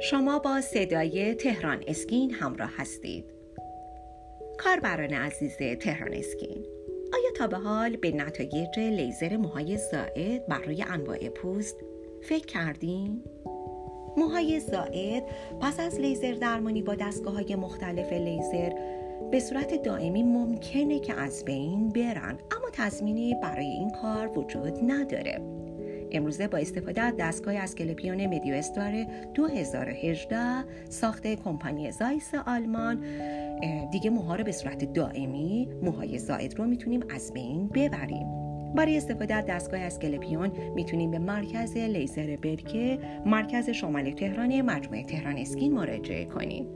شما با صدای تهران اسکین همراه هستید کاربران عزیز تهران اسکین آیا تا به حال به نتایج لیزر موهای زائد بر روی انواع پوست فکر کردین؟ موهای زائد پس از لیزر درمانی با دستگاه های مختلف لیزر به صورت دائمی ممکنه که از بین برن اما تضمینی برای این کار وجود نداره امروزه با استفاده از دستگاه اسکلپیون مدیو استار 2018 ساخته کمپانی زایس آلمان. دیگه موها رو به صورت دائمی موهای زائد رو می‌تونیم از بین ببریم. برای استفاده از دستگاه اسکلپیون می‌تونیم به مرکز لیزر برکه مرکز شمال تهران مجموعه تهران اسکین مراجعه کنیم.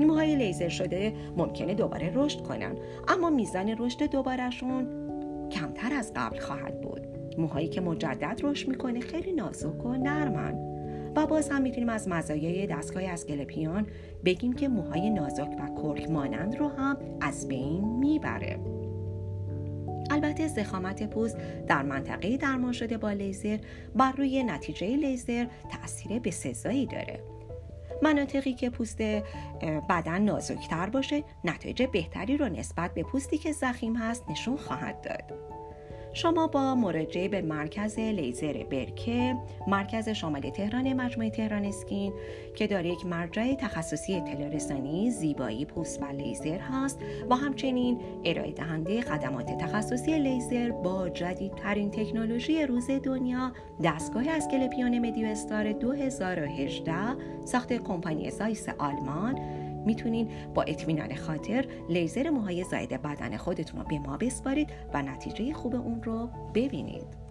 موهای لیزر شده ممکنه دوباره رشد کنن اما میزان رشد دوبارهشون کمتر از قبل خواهد بود. موهایی که مجدد رشد می‌کنه خیلی نازک و نرمن. و باز هم می‌تونیم از مزایای دستگاه اسکلپیون بگیم که موهای نازک و کرک مانند رو هم از بین می‌بره. البته زخامت پوست در منطقه درمان شده با لیزر بر روی نتیجه لیزر تاثیر بسزایی داره. مناطقی که پوست بدن نازکتر باشه نتایج بهتری رو نسبت به پوستی که زخیم هست نشون خواهد داد. شما با مراجعه به مرکز لیزر برکه مرکز شمال تهران مجموعه تهران Skin که داره یک مرجع تخصصی اطلاع زیبایی پوست و لیزر هست و همچنین ارائه دهنده خدمات تخصصی لیزر با جدیدترین تکنولوژی روز دنیا دستگاه Asclepion MeDioStar 2018 ساخت کمپانی زایس آلمان می‌تونین با اطمینان خاطر لیزر موهای زاید بدن خودتون رو به ما بسپارید و نتیجه خوب اون رو ببینید.